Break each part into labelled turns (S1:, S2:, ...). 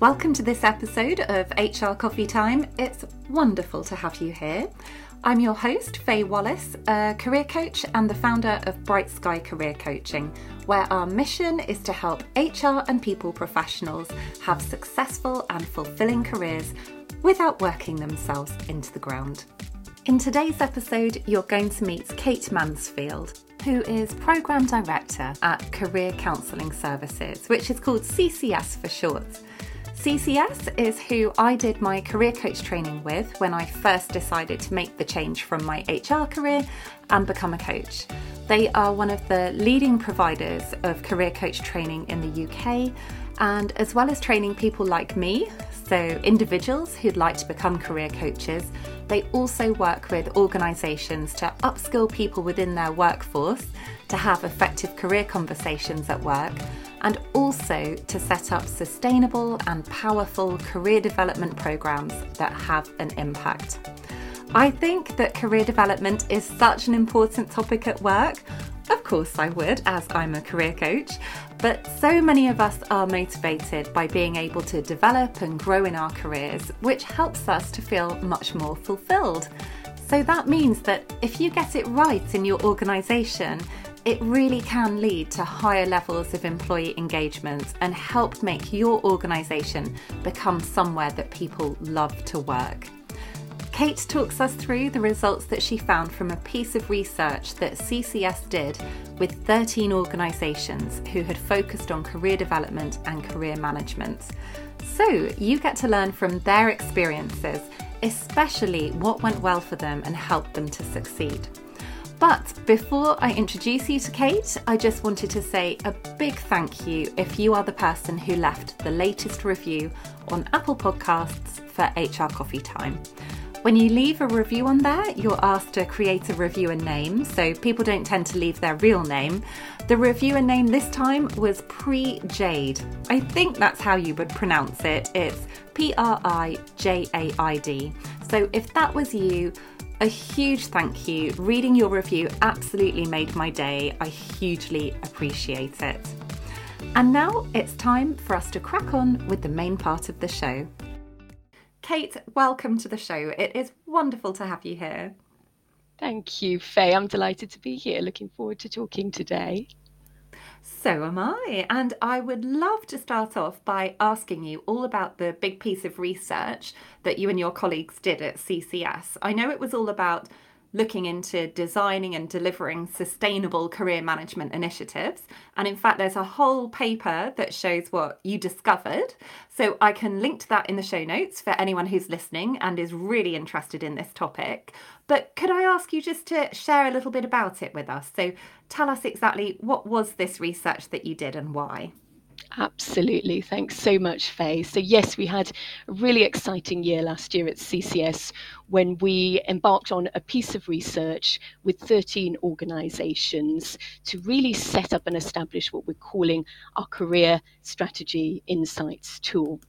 S1: Welcome to this episode of HR Coffee Time. It's wonderful to have you here. I'm your host, Fay Wallis, a career coach and the founder of Bright Sky Career Coaching, where our mission is to help HR and people professionals have successful and fulfilling careers without working themselves into the ground. In today's episode, you're going to meet Kate Mansfield, who is Programme Director at Career Counselling Services, which is called CCS for short. CCS is who I did my career coach training with when I first decided to make the change from my HR career and become a coach. They are one of the leading providers of career coach training in the UK, and as well as training people like me, so individuals who'd like to become career coaches, they also work with organisations to upskill people within their workforce to have effective career conversations at work and also to set up sustainable and powerful career development programs that have an impact. I think that career development is such an important topic at work. Of course, I would, as I'm a career coach, but so many of us are motivated by being able to develop and grow in our careers, which helps us to feel much more fulfilled. So that means that if you get it right in your organisation, it really can lead to higher levels of employee engagement and help make your organisation become somewhere that people love to work. Kate talks us through the results that she found from a piece of research that CCS did with 13 organisations who had focused on career development and career management. So you get to learn from their experiences, especially what went well for them and helped them to succeed. But before I introduce you to Kate, I just wanted to say a big thank you if you are the person who left the latest review on Apple Podcasts for HR Coffee Time. When you leave a review on there, you're asked to create a reviewer name, so people don't tend to leave their real name. The reviewer name this time was Pre Jade. I think that's how you would pronounce it. It's P R I J A I D. So if that was you, a huge thank you. Reading your review absolutely made my day. I hugely appreciate it. And now it's time for us to crack on with the main part of the show. Kate, welcome to the show. It is wonderful to have you here.
S2: Thank you, Fay. I'm delighted to be here. Looking forward to talking today.
S1: So am I. And I would love to start off by asking you all about the big piece of research that you and your colleagues did at CCS. I know it was all about looking into designing and delivering sustainable career management initiatives. And in fact, there's a whole paper that shows what you discovered. So I can link to that in the show notes for anyone who's listening and is really interested in this topic. But could I ask you just to share a little bit about it with us? So tell us exactly what was this research that you did and why?
S2: Absolutely. Thanks so much, Fay. So, yes, we had a really exciting year last year at CCS when we embarked on a piece of research with 13 organizations to really set up and establish what we're calling our career strategy insights tool.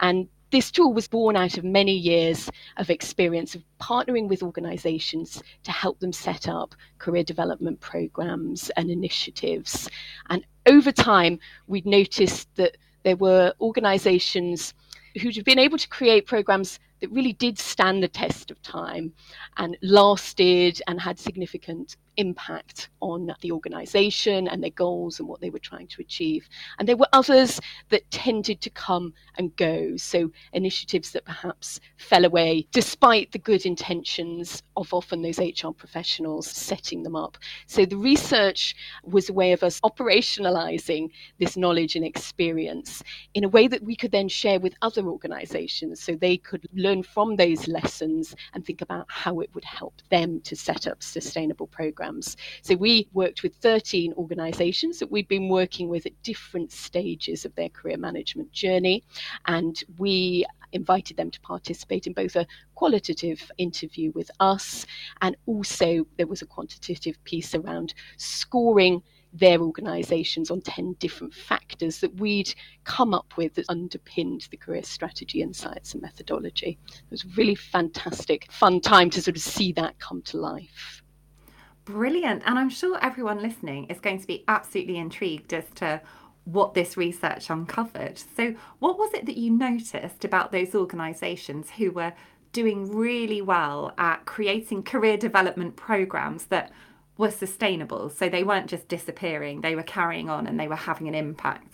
S2: And this tool was born out of many years of experience of partnering with organizations to help them set up career development programs and initiatives. And over time, we'd noticed that there were organizations who'd been able to create programs that really did stand the test of time and lasted and had significant impact on the organization and their goals and what they were trying to achieve. And there were others that tended to come and go. So initiatives that perhaps fell away despite the good intentions of often those HR professionals setting them up. So the research was a way of us operationalizing this knowledge and experience in a way that we could then share with other organizations so they could learn from those lessons and think about how it would help them to set up sustainable programs programs. So we worked with 13 organizations that we've been working with at different stages of their career management journey. And we invited them to participate in both a qualitative interview with us and also there was a quantitative piece around scoring their organisations on 10 different factors that we'd come up with that underpinned the career strategy insights and methodology. It was a really fantastic, fun time to sort of see that come to life.
S1: Brilliant. And I'm sure everyone listening is going to be absolutely intrigued as to what this research uncovered. So, what was it that you noticed about those organisations who were doing really well at creating career development programs that were sustainable? So, they weren't just disappearing, they were carrying on and they were having an impact.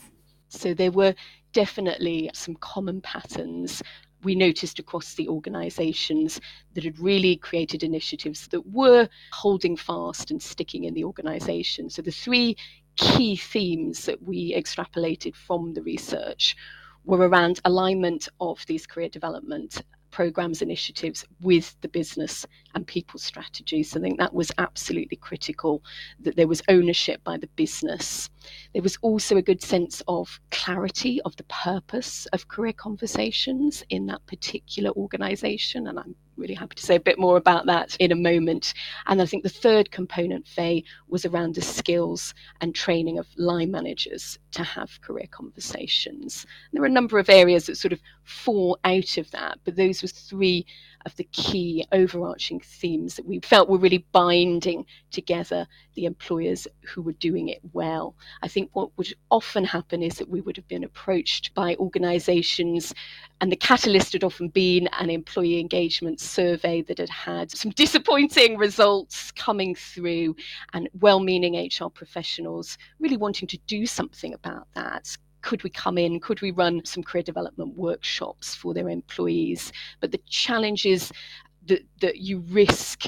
S2: So, there were definitely some common patterns we noticed across the organisations that had really created initiatives that were holding fast and sticking in the organisation. So the three key themes that we extrapolated from the research were around alignment of these career development programs initiatives with the business and people strategies. I think that was absolutely critical that there was ownership by the business. There was also a good sense of clarity of the purpose of career conversations in that particular organization and I'm really happy to say a bit more about that in a moment. And I think the third component, Fay, was around the skills and training of line managers to have career conversations. And there are a number of areas that sort of fall out of that, but those were three of the key overarching themes that we felt were really binding together the employers who were doing it well. I think what would often happen is that we would have been approached by organizations, and the catalyst had often been an employee engagement survey that had had some disappointing results coming through, and well meaning HR professionals really wanting to do something about that could we come in? Could we run some career development workshops for their employees? But the challenge is that, that you risk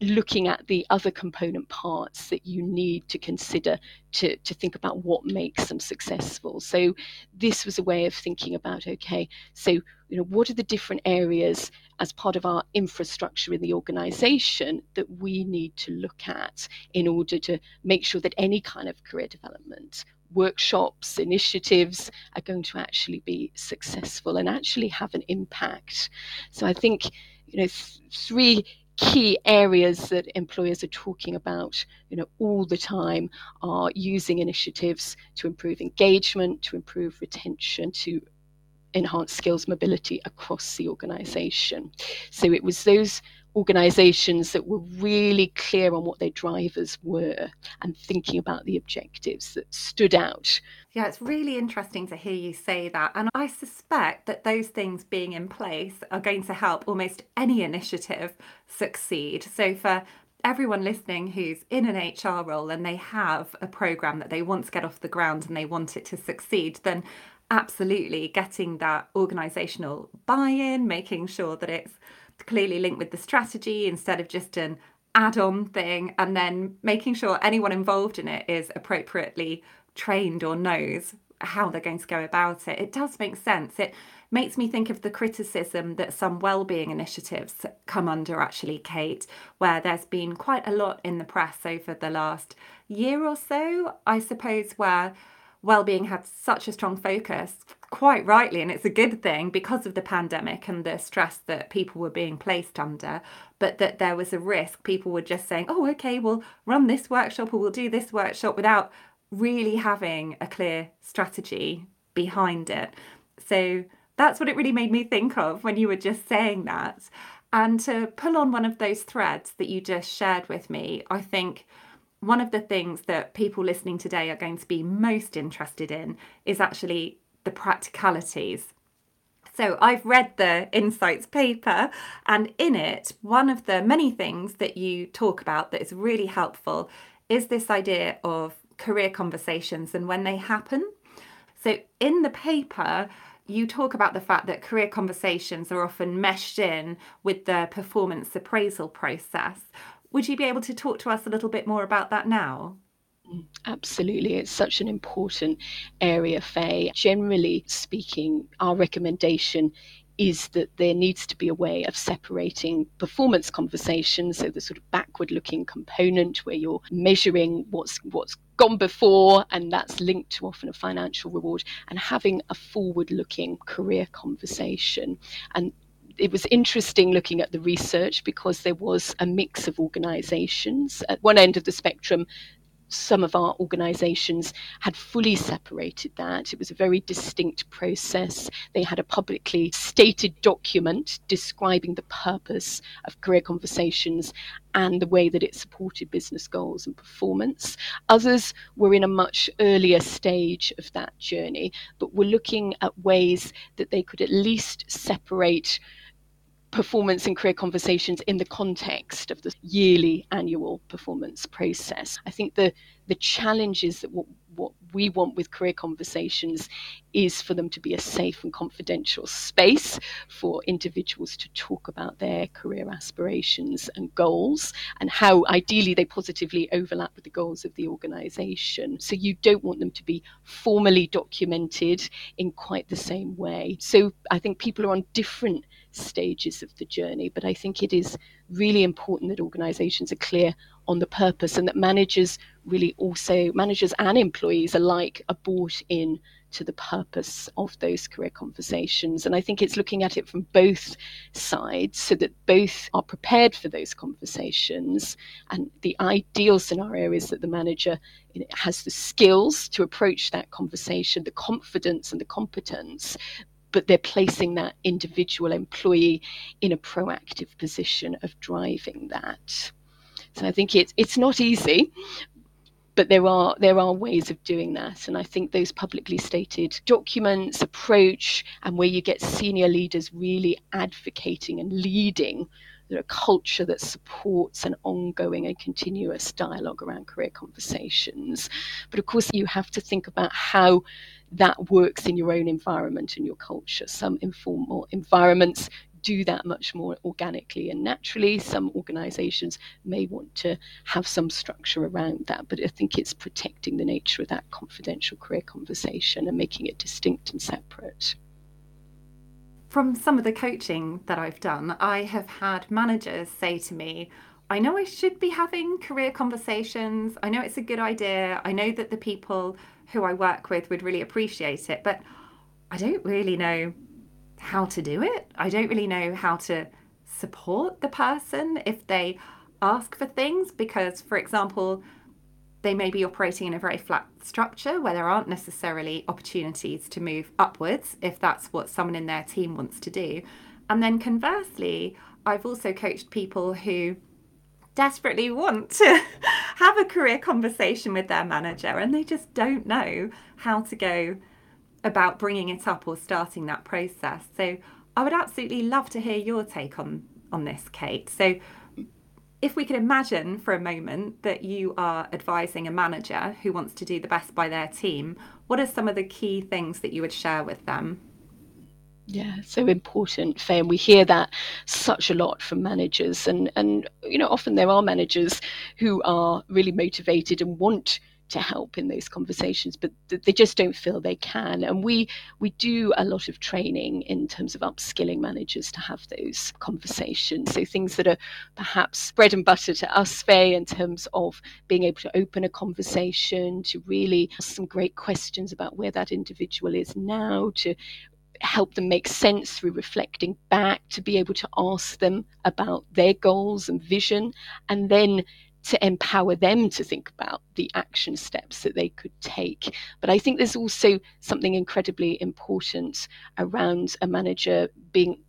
S2: looking at the other component parts that you need to consider to, to think about what makes them successful. So this was a way of thinking about okay, so you know what are the different areas as part of our infrastructure in the organization that we need to look at in order to make sure that any kind of career development workshops, initiatives are going to actually be successful and actually have an impact. So I think, you know, th- three key areas that employers are talking about you know all the time are using initiatives to improve engagement to improve retention to enhance skills mobility across the organization. So it was those organizations that were really clear on what their drivers were and thinking about the objectives that stood out.
S1: Yeah, it's really interesting to hear you say that. And I suspect that those things being in place are going to help almost any initiative succeed. So, for everyone listening who's in an HR role and they have a program that they want to get off the ground and they want it to succeed, then absolutely getting that organizational buy in, making sure that it's clearly linked with the strategy instead of just an add on thing, and then making sure anyone involved in it is appropriately trained or knows how they're going to go about it. It does make sense. It makes me think of the criticism that some well-being initiatives come under actually Kate where there's been quite a lot in the press over the last year or so I suppose where well-being had such a strong focus quite rightly and it's a good thing because of the pandemic and the stress that people were being placed under but that there was a risk. People were just saying oh okay we'll run this workshop or we'll do this workshop without really having a clear strategy behind it. So that's what it really made me think of when you were just saying that. And to pull on one of those threads that you just shared with me i think one of the things that people listening today are going to be most interested in is actually the practicalities. So I've read the Insights paper, and in it, one of the many things that you talk about that is really helpful is this idea of career conversations and when they happen. So in the paper, you talk about the fact that career conversations are often meshed in with the performance appraisal process. Would you be able to talk to us a little bit more about that now?
S2: Absolutely. It's such an important area, Fay. Generally speaking, our recommendation is that there needs to be a way of separating performance conversations, so the sort of backward looking component where you're measuring what's what's gone before and that's linked to often a financial reward and having a forward looking career conversation and it was interesting looking at the research because there was a mix of organizations at one end of the spectrum some of our organizations had fully separated that. It was a very distinct process. They had a publicly stated document describing the purpose of career conversations and the way that it supported business goals and performance. Others were in a much earlier stage of that journey, but were looking at ways that they could at least separate performance and career conversations in the context of the yearly annual performance process. I think the the challenges that what, what we want with career conversations is for them to be a safe and confidential space for individuals to talk about their career aspirations and goals and how ideally they positively overlap with the goals of the organization. So you don't want them to be formally documented in quite the same way. So I think people are on different stages of the journey. But I think it is really important that organizations are clear on the purpose and that managers really also, managers and employees alike, are bought in to the purpose of those career conversations. And I think it's looking at it from both sides so that both are prepared for those conversations. And the ideal scenario is that the manager has the skills to approach that conversation, the confidence and the competence, but they're placing that individual employee in a proactive position of driving that. So I think it's it's not easy, but there are there are ways of doing that and i think those publicly stated documents approach and where you get senior leaders really advocating and leading a culture that supports an ongoing and continuous dialogue around career conversations but of course you have to think about how that works in your own environment and your culture. Some informal environments do that much more organically and naturally. Some organizations may want to have some structure around that, but I think it's protecting the nature of that confidential career conversation and making it distinct and separate.
S1: From some of the coaching that I've done, I have had managers say to me, I know I should be having career conversations. I know it's a good idea. I know that the people who I work with would really appreciate it, but I don't really know how to do it. I don't really know how to support the person if they ask for things because, for example, they may be operating in a very flat structure where there aren't necessarily opportunities to move upwards if that's what someone in their team wants to do. And then conversely, I've also coached people who desperately want to have a career conversation with their manager and they just don't know how to go about bringing it up or starting that process. So I would absolutely love to hear your take on on this, Kate. So if we could imagine for a moment that you are advising a manager who wants to do the best by their team, what are some of the key things that you would share with them?
S2: Yeah, so important, Fay, and we hear that such a lot from managers, and and you know often there are managers who are really motivated and want to help in those conversations, but they just don't feel they can. And we we do a lot of training in terms of upskilling managers to have those conversations. So things that are perhaps bread and butter to us, Fay, in terms of being able to open a conversation, to really ask some great questions about where that individual is now, to help them make sense through reflecting back, to be able to ask them about their goals and vision, and then to empower them to think about the action steps that they could take. But I think there's also something incredibly important around a manager being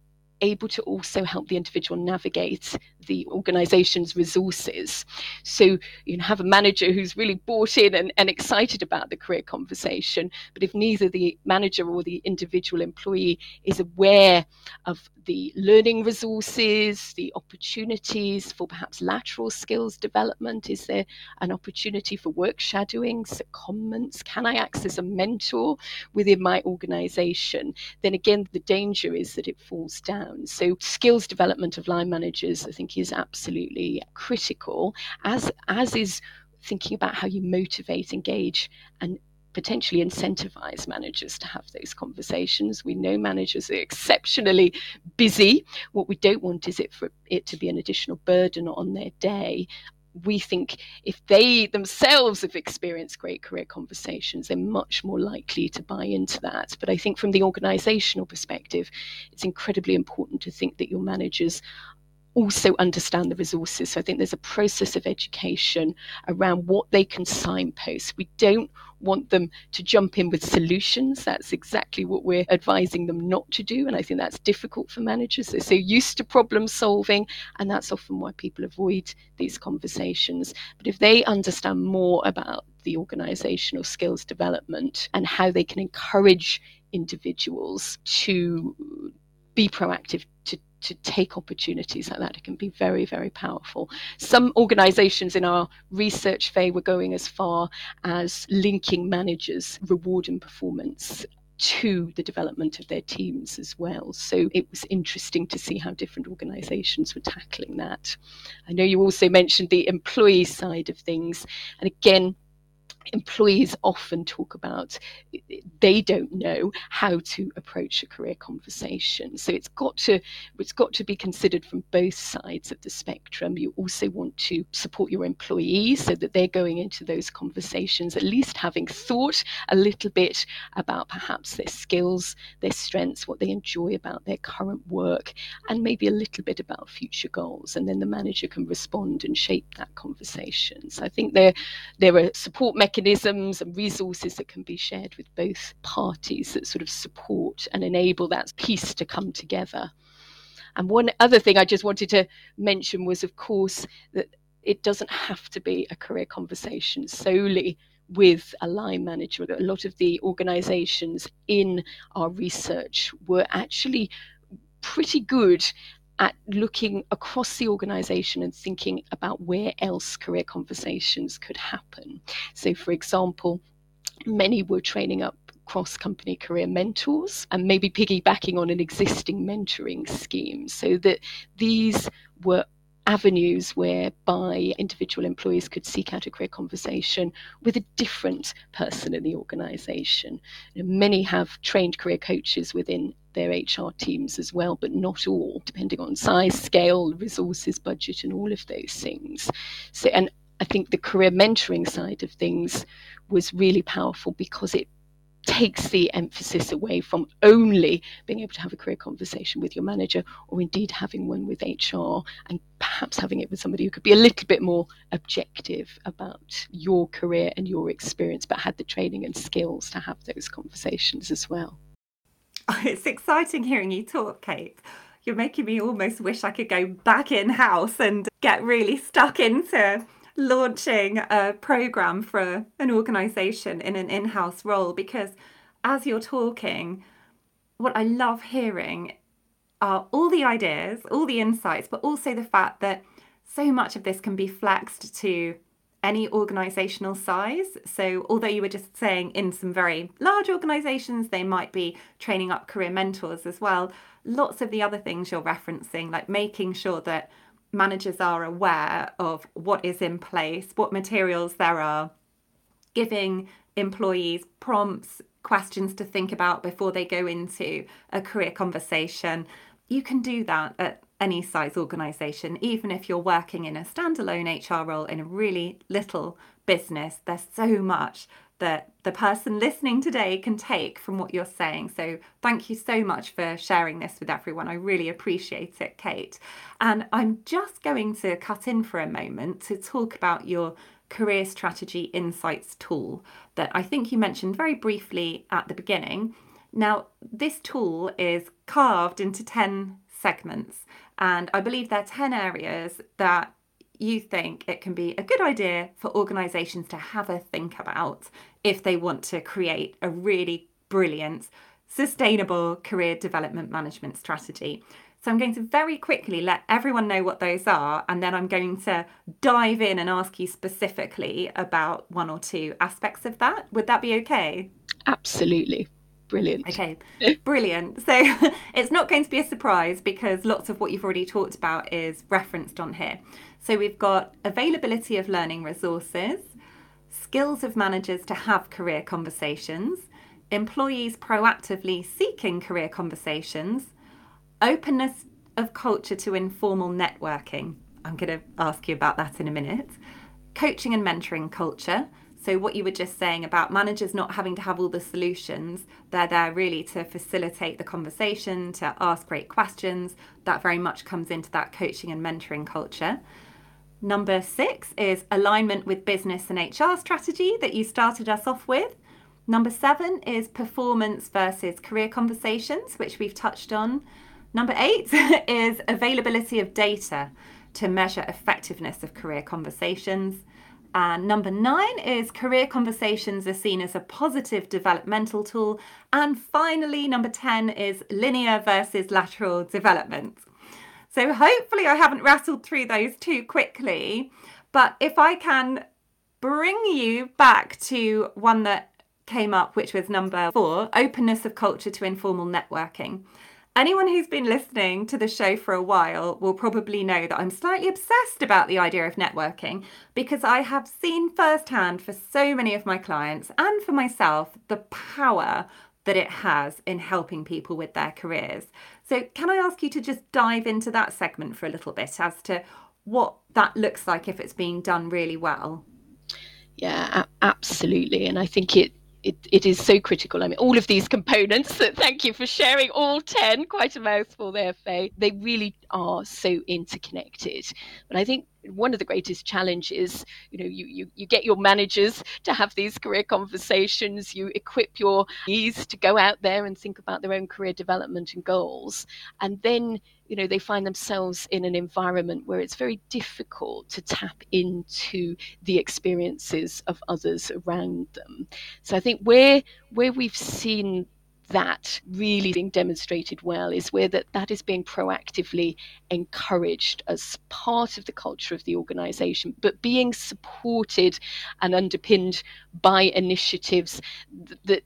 S2: able to also help the individual navigate the organization's resources. So you have a manager who's really bought in and, and excited about the career conversation, but if neither the manager or the individual employee is aware of the learning resources, the opportunities for perhaps lateral skills development? Is there an opportunity for work shadowing, secondments? Can I access a mentor within my organization? Then again, the danger is that it falls down. So, skills development of line managers, I think, is absolutely critical, as, as is thinking about how you motivate, engage, and potentially incentivize managers to have those conversations. We know managers are exceptionally busy. What we don't want is it for it to be an additional burden on their day. We think if they themselves have experienced great career conversations, they're much more likely to buy into that. But I think from the organizational perspective, it's incredibly important to think that your managers also understand the resources. So I think there's a process of education around what they can signpost. We don't want them to jump in with solutions. That's exactly what we're advising them not to do. And I think that's difficult for managers. They're so used to problem solving, and that's often why people avoid these conversations. But if they understand more about the organizational skills development and how they can encourage individuals to be proactive to to take opportunities like that. It can be very, very powerful. Some organizations in our research Fay were going as far as linking managers' reward and performance to the development of their teams as well. So it was interesting to see how different organizations were tackling that. I know you also mentioned the employee side of things. And again, employees often talk about they don't know how to approach a career conversation. So it's got to it's got to be considered from both sides of the spectrum. You also want to support your employees so that they're going into those conversations at least having thought a little bit about perhaps their skills their strengths what they enjoy about their current work and maybe a little bit about future goals. And then the manager can respond and shape that conversation. So i think there there are support mechanisms mechanisms and resources that can be shared with both parties that sort of support and enable that piece to come together. And one other thing I just wanted to mention was, of course, that it doesn't have to be a career conversation solely with a line manager. A lot of the organizations in our research were actually pretty good at looking across the organization and thinking about where else career conversations could happen. So, for example, many were training up cross company career mentors and maybe piggybacking on an existing mentoring scheme so that these were avenues whereby individual employees could seek out a career conversation with a different person in the organization. Many have trained career coaches within their HR teams as well, but not all, depending on size, scale, resources, budget, and all of those things. So, and I think the career mentoring side of things was really powerful because it takes the emphasis away from only being able to have a career conversation with your manager or indeed having one with HR and perhaps having it with somebody who could be a little bit more objective about your career and your experience, but had the training and skills to have those conversations as well.
S1: It's exciting hearing you talk, Kate. You're making me almost wish I could go back in house and get really stuck into launching a program for an organization in an in house role because as you're talking, what I love hearing are all the ideas, all the insights, but also the fact that so much of this can be flexed to any organizational size. So, although you were just saying in some very large organizations, they might be training up career mentors as well, lots of the other things you're referencing, like making sure that managers are aware of what is in place, what materials there are, giving employees prompts, questions to think about before they go into a career conversation. You can do that at any size organisation, even if you're working in a standalone HR role in a really little business. There's so much that the person listening today can take from what you're saying. So, thank you so much for sharing this with everyone. I really appreciate it, Kate. And I'm just going to cut in for a moment to talk about your career strategy insights tool that I think you mentioned very briefly at the beginning. Now, this tool is carved into 10 segments, and I believe there are 10 areas that you think it can be a good idea for organisations to have a think about if they want to create a really brilliant, sustainable career development management strategy. So I'm going to very quickly let everyone know what those are, and then I'm going to dive in and ask you specifically about one or two aspects of that. Would that be okay?
S2: Absolutely. Brilliant.
S1: Okay, brilliant. So it's not going to be a surprise because lots of what you've already talked about is referenced on here. So we've got availability of learning resources, skills of managers to have career conversations, employees proactively seeking career conversations, openness of culture to informal networking. I'm going to ask you about that in a minute. Coaching and mentoring culture, So, what you were just saying about managers not having to have all the solutions, they're there really to facilitate the conversation, to ask great questions. That very much comes into that coaching and mentoring culture. Number six is alignment with business and HR strategy that you started us off with. Number seven is performance versus career conversations, which we've touched on. Number eight is availability of data to measure effectiveness of career conversations. And number nine is career conversations are seen as a positive developmental tool. And finally, number 10 is linear versus lateral development. So hopefully, I haven't rattled through those too quickly. But if I can bring you back to one that came up, which was number four openness of culture to informal networking. Anyone who's been listening to the show for a while will probably know that I'm slightly obsessed about the idea of networking because I have seen firsthand for so many of my clients and for myself the power that it has in helping people with their careers. So, can I ask you to just dive into that segment for a little bit as to what that looks like if it's being done really well?
S2: Yeah, absolutely. And I think it it, it is so critical. I mean, all of these components, thank you for sharing all 10, quite a mouthful there, Fay. They really are so interconnected. But I think one of the greatest challenges you know you, you you get your managers to have these career conversations you equip your ease to go out there and think about their own career development and goals and then you know they find themselves in an environment where it's very difficult to tap into the experiences of others around them so i think where where we've seen that really being demonstrated well is where that, that is being proactively encouraged as part of the culture of the organization, but being supported and underpinned by initiatives that, that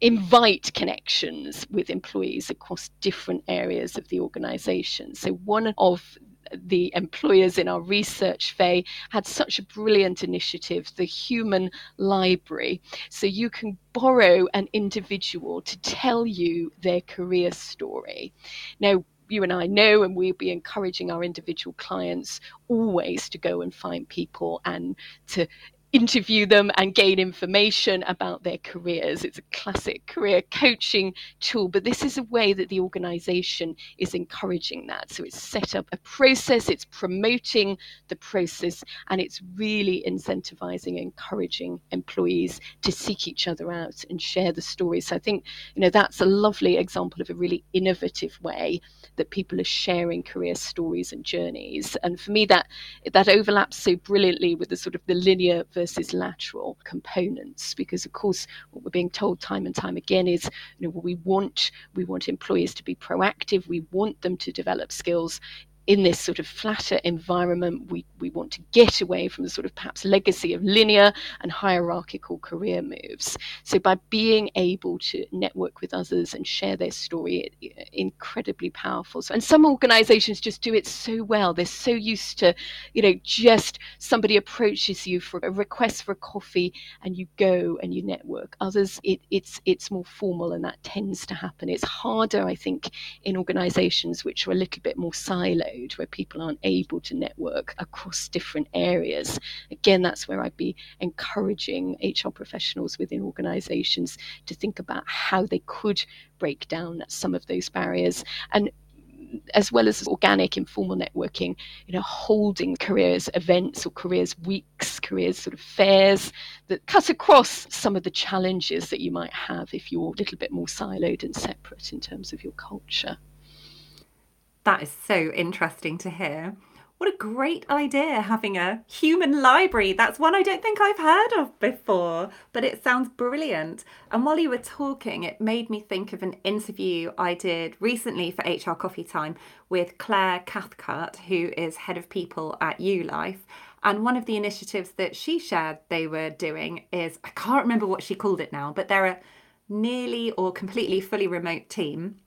S2: invite connections with employees across different areas of the organization. So, one of the employers in our research Fay had such a brilliant initiative, the Human Library. So you can borrow an individual to tell you their career story. Now, you and I know, and we'll be encouraging our individual clients always to go and find people and to interview them and gain information about their careers. It's a classic career coaching tool, but this is a way that the organization is encouraging that. So it's set up a process, it's promoting the process, and it's really incentivizing, encouraging employees to seek each other out and share the stories. So I think, you know, that's a lovely example of a really innovative way that people are sharing career stories and journeys. And for me, that that overlaps so brilliantly with the sort of the linear versus versus lateral components because of course what we're being told time and time again is you know we want we want employees to be proactive. We want them to develop skills in this sort of flatter environment, we, we want to get away from the sort of perhaps legacy of linear and hierarchical career moves. So by being able to network with others and share their story, it, incredibly powerful. So, and some organizations just do it so well. They're so used to, you know, just somebody approaches you for a request for a coffee and you go and you network. Others, it, it's it's more formal and that tends to happen. It's harder, I think, in organizations which are a little bit more siloed where people aren't able to network across different areas. Again, that's where I'd be encouraging HR professionals within organizations to think about how they could break down some of those barriers and as well as organic informal networking, you know, holding careers events or careers weeks, careers sort of fairs that cut across some of the challenges that you might have if you're a little bit more siloed and separate in terms of your culture.
S1: That is so interesting to hear. What a great idea having a human library. That's one I don't think I've heard of before, but it sounds brilliant. And while you were talking, it made me think of an interview I did recently for HR Coffee Time with Claire Cathcart, who is head of people at ULife. And one of the initiatives that she shared they were doing is I can't remember what she called it now, but they're a nearly or completely fully remote team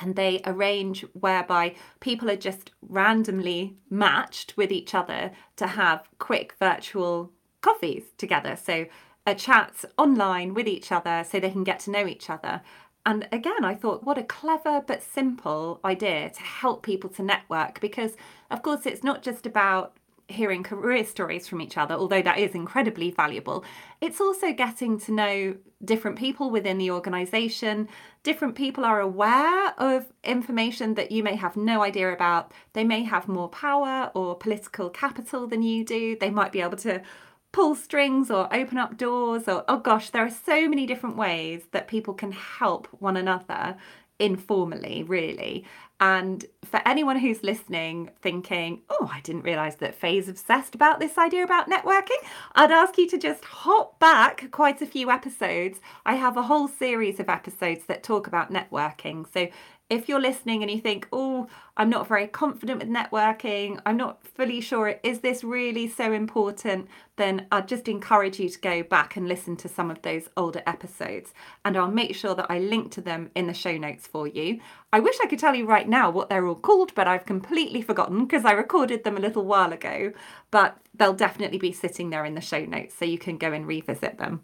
S1: and they arrange whereby people are just randomly matched with each other to have quick virtual coffees together. So a chat online with each other so they can get to know each other. And again, I thought, what a clever but simple idea to help people to network because, of course, it's not just about hearing career stories from each other, although that is incredibly valuable, it's also getting to know different people within the organization. Different people are aware of information that you may have no idea about. They may have more power or political capital than you do. They might be able to pull strings or open up doors or oh gosh there are so many different ways that people can help one another informally, really. And for anyone who's listening thinking, oh, I didn't realize that Fay's obsessed about this idea about networking, I'd ask you to just hop back quite a few episodes. I have a whole series of episodes that talk about networking. So if you're listening and you think, oh, I'm not very confident with networking, I'm not fully sure, is this really so important? Then I'd just encourage you to go back and listen to some of those older episodes. And I'll make sure that I link to them in the show notes for you. I wish I could tell you right now what they're all called, but I've completely forgotten because I recorded them a little while ago. But they'll definitely be sitting there in the show notes so you can go and revisit them.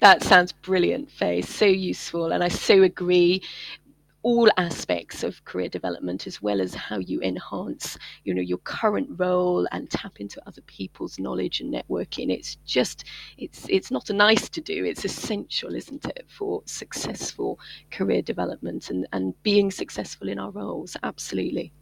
S2: That sounds brilliant, Fay. So useful. And I so agree all aspects of career development as well as how you enhance you know your current role and tap into other people's knowledge and networking. It's just it's it's not a nice to do. It's essential isn't it for successful career development and and being successful in our roles? Absolutely.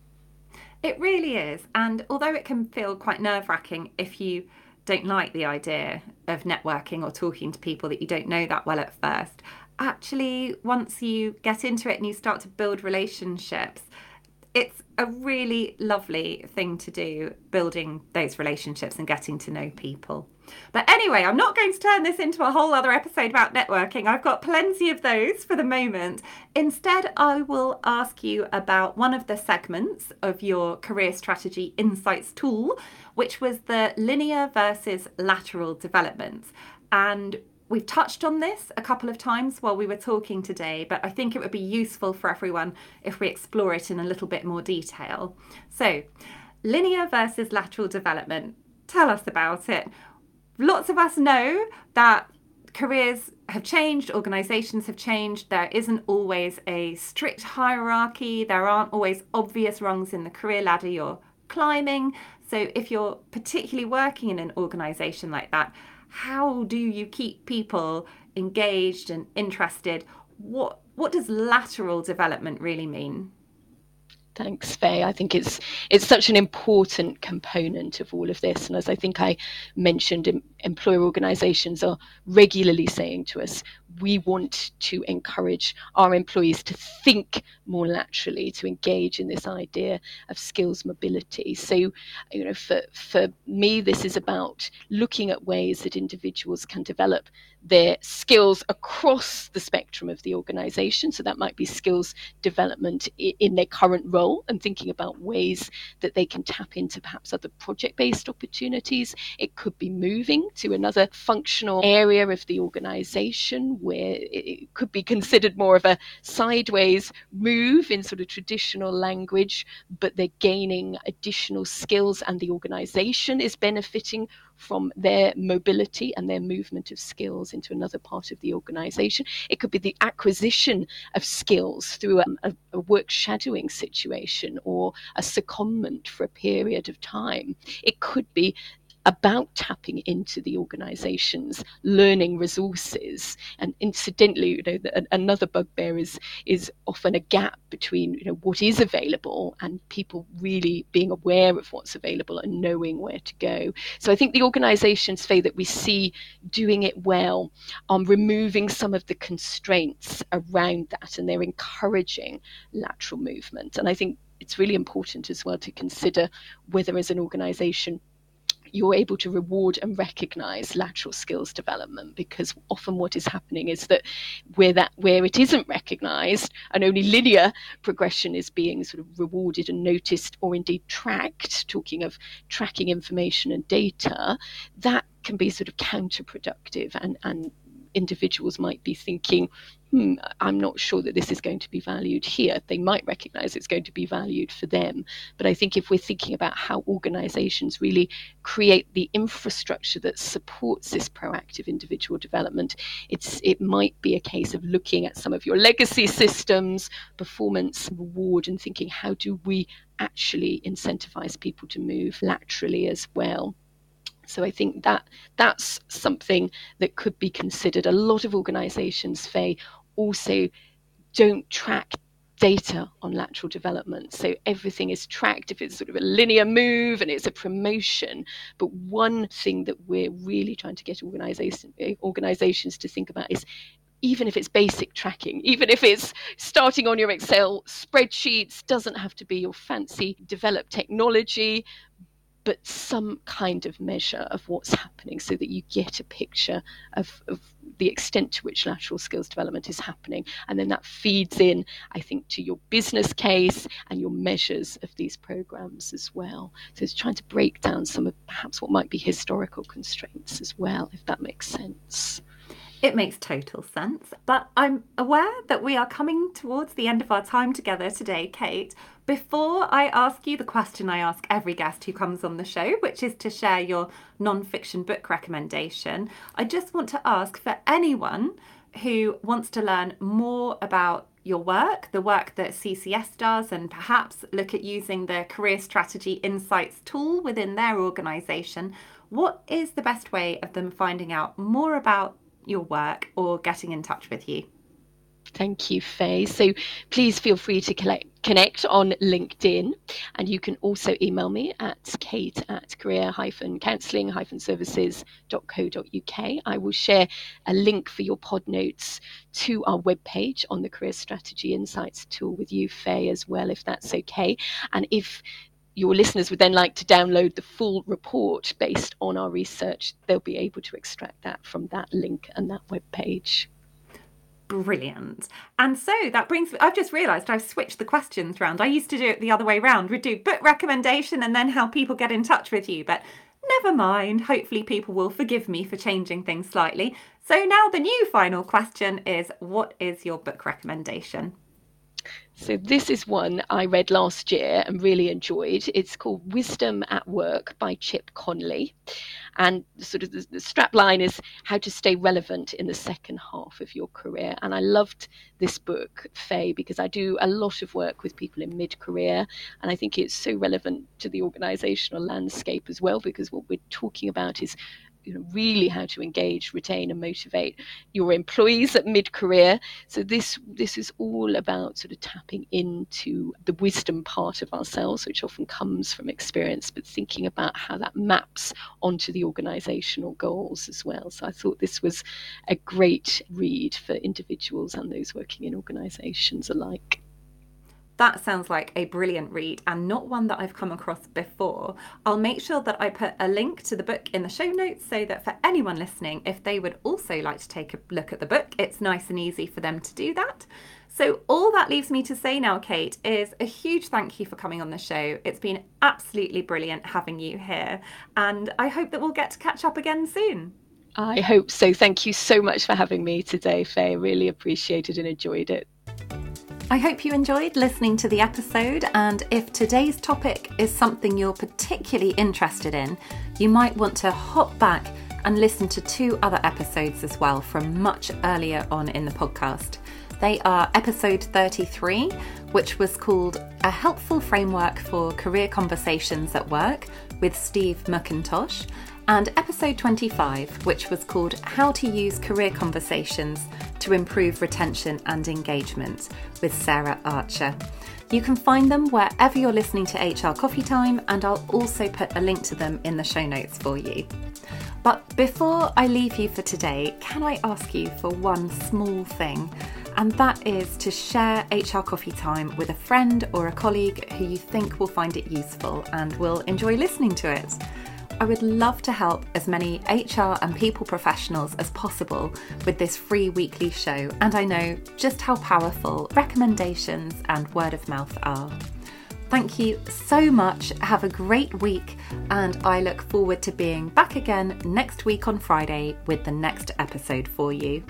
S1: It really is. And although it can feel quite nerve-wracking if you don't like the idea of networking or talking to people that you don't know that well at first actually, once you get into it and you start to build relationships, it's a really lovely thing to do, building those relationships and getting to know people. But anyway, I'm not going to turn this into a whole other episode about networking. I've got plenty of those for the moment. Instead, I will ask you about one of the segments of your career strategy insights tool, which was the linear versus lateral development. And We've touched on this a couple of times while we were talking today, but I think it would be useful for everyone if we explore it in a little bit more detail. So, linear versus lateral development. Tell us about it. Lots of us know that careers have changed, organizations have changed. There isn't always a strict hierarchy, there aren't always obvious rungs in the career ladder you're climbing. So, if you're particularly working in an organization like that, how do you keep people engaged and interested? What what does lateral development really mean?
S2: Thanks, Fay. I think it's it's such an important component of all of this, and as I think I mentioned, em- employer organisations are regularly saying to us, we want to encourage our employees to think more laterally, to engage in this idea of skills mobility. So, you know, for for me, this is about looking at ways that individuals can develop their skills across the spectrum of the organization. So that might be skills development in their current role and thinking about ways that they can tap into perhaps other project based opportunities. It could be moving to another functional area of the organization where it could be considered more of a sideways move in sort of traditional language, but they're gaining additional skills and the organization is benefiting from their mobility and their movement of skills into another part of the organization. It could be the acquisition of skills through a, a, a work shadowing situation or a secondment for a period of time. It could be about tapping into the organization's learning resources. And incidentally, you know, the, another bugbear is is often a gap between you know what is available and people really being aware of what's available and knowing where to go. So I think the organizations, Fay, that we see doing it well are removing some of the constraints around that and they're encouraging lateral movement. And I think it's really important as well to consider whether as an organization you're able to reward and recognize lateral skills development because often what is happening is that where that where it isn't recognized and only linear progression is being sort of rewarded and noticed or indeed tracked talking of tracking information and data that can be sort of counterproductive and and individuals might be thinking, hmm, I'm not sure that this is going to be valued here. They might recognize it's going to be valued for them. But I think if we're thinking about how organizations really create the infrastructure that supports this proactive individual development, it's it might be a case of looking at some of your legacy systems, performance, reward, and thinking how do we actually incentivize people to move laterally as well. So I think that that's something that could be considered. A lot of organisations, Fay, also don't track data on lateral development. So everything is tracked if it's sort of a linear move and it's a promotion. But one thing that we're really trying to get organizations to think about is even if it's basic tracking, even if it's starting on your Excel spreadsheets, doesn't have to be your fancy developed technology, but some kind of measure of what's happening so that you get a picture of, of the extent to which lateral skills development is happening. And then that feeds in, I think, to your business case and your measures of these programs as well. So it's trying to break down some of perhaps what might be historical constraints as well, if that makes sense.
S1: It makes total sense. But I'm aware that we are coming towards the end of our time together today, Kate. Before I ask you the question I ask every guest who comes on the show, which is to share your non-fiction book recommendation, I just want to ask for anyone who wants to learn more about your work, the work that CCS does, and perhaps look at using the Career Strategy Insights tool within their organisation, what is the best way of them finding out more about your work or getting in touch with you.
S2: Thank you, Fay. So please feel free to collect, connect on LinkedIn. And you can also email me at kate at career-counselling-services.co.uk. I will share a link for your pod notes to our webpage on the Career Strategy Insights tool with you, Fay, as well, if that's okay. And if your listeners would then like to download the full report based on our research, they'll be able to extract that from that link and that web page.
S1: Brilliant. And so that brings me, I've just realised I've switched the questions round. I used to do it the other way round. We'd do book recommendation and then how people get in touch with you. But never mind. Hopefully, people will forgive me for changing things slightly. So now the new final question is what is your book recommendation?
S2: So this is one I read last year and really enjoyed. It's called Wisdom at Work by Chip Conley. And sort of the, the strap line is how to stay relevant in the second half of your career. And I loved this book, Fay, because I do a lot of work with people in mid career. And I think it's so relevant to the organizational landscape as well, because what we're talking about is you know, really how to engage, retain, and motivate your employees at mid-career. So this this is all about sort of tapping into the wisdom part of ourselves, which often comes from experience, but thinking about how that maps onto the organisational goals as well. So I thought this was a great read for individuals and those working in organisations alike.
S1: That sounds like a brilliant read and not one that I've come across before. I'll make sure that I put a link to the book in the show notes so that for anyone listening, if they would also like to take a look at the book, it's nice and easy for them to do that. So, all that leaves me to say now, Kate, is a huge thank you for coming on the show. It's been absolutely brilliant having you here, and I hope that we'll get to catch up again soon.
S2: I hope so. Thank you so much for having me today, Fay. Really appreciated and enjoyed it.
S1: I hope you enjoyed listening to the episode, and if today's topic is something you're particularly interested in, you might want to hop back and listen to two other episodes as well from much earlier on in the podcast. They are episode 33, which was called A Helpful Framework for Career Conversations at Work with Steve McIntosh, and episode 25, which was called How to Use Career Conversations to Improve Retention and Engagement with Sarah Archer. You can find them wherever you're listening to HR Coffee Time, and I'll also put a link to them in the show notes for you. But before I leave you for today, can I ask you for one small thing? And that is to share HR Coffee Time with a friend or a colleague who you think will find it useful and will enjoy listening to it. I would love to help as many HR and people professionals as possible with this free weekly show, and I know just how powerful recommendations and word of mouth are. Thank you so much. Have a great week, and I look forward to being back again next week on Friday with the next episode for you.